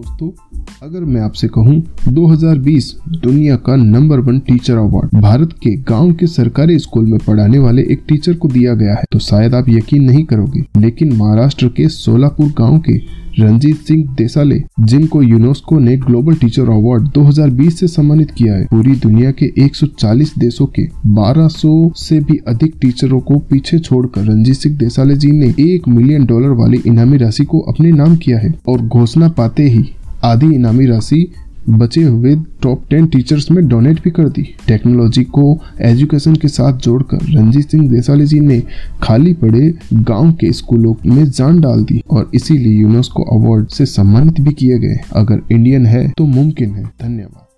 दोस्तों अगर मैं आपसे कहूँ 2020 दुनिया का number one teacher award. Bharat के गाँव के सरकारी स्कूल में पढ़ाने वाले एक टीचर को दिया गया है। तो शायद आप यकीन नहीं करोगे, लेकिन महाराष्ट्र के सोलापुर गाँव के रंजीत सिंह देसाले, जिनको यूनेस्को ने ग्लोबल टीचर अवार्ड 2020 से सम्मानित किया है। पूरी दुनिया के 140 देशों के 1200 से भी अधिक टीचरों को पीछे छोड़कर रंजीत सिंह देसाले जी ने एक मिलियन डॉलर वाली इनामी राशि को अपने नाम किया है और घोषणा पाते ही आधी इनामी राशि बचे हुए टॉप टेन टीचर्स में डोनेट भी कर दी। टेक्नोलॉजी को एजुकेशन के साथ जोड़कर रंजीत सिंह देसाली जी ने खाली पड़े गाँव के स्कूलों में जान डाल दी और इसीलिए यूनेस्को अवार्ड से सम्मानित भी किए गए। अगर इंडियन है तो मुमकिन है। धन्यवाद।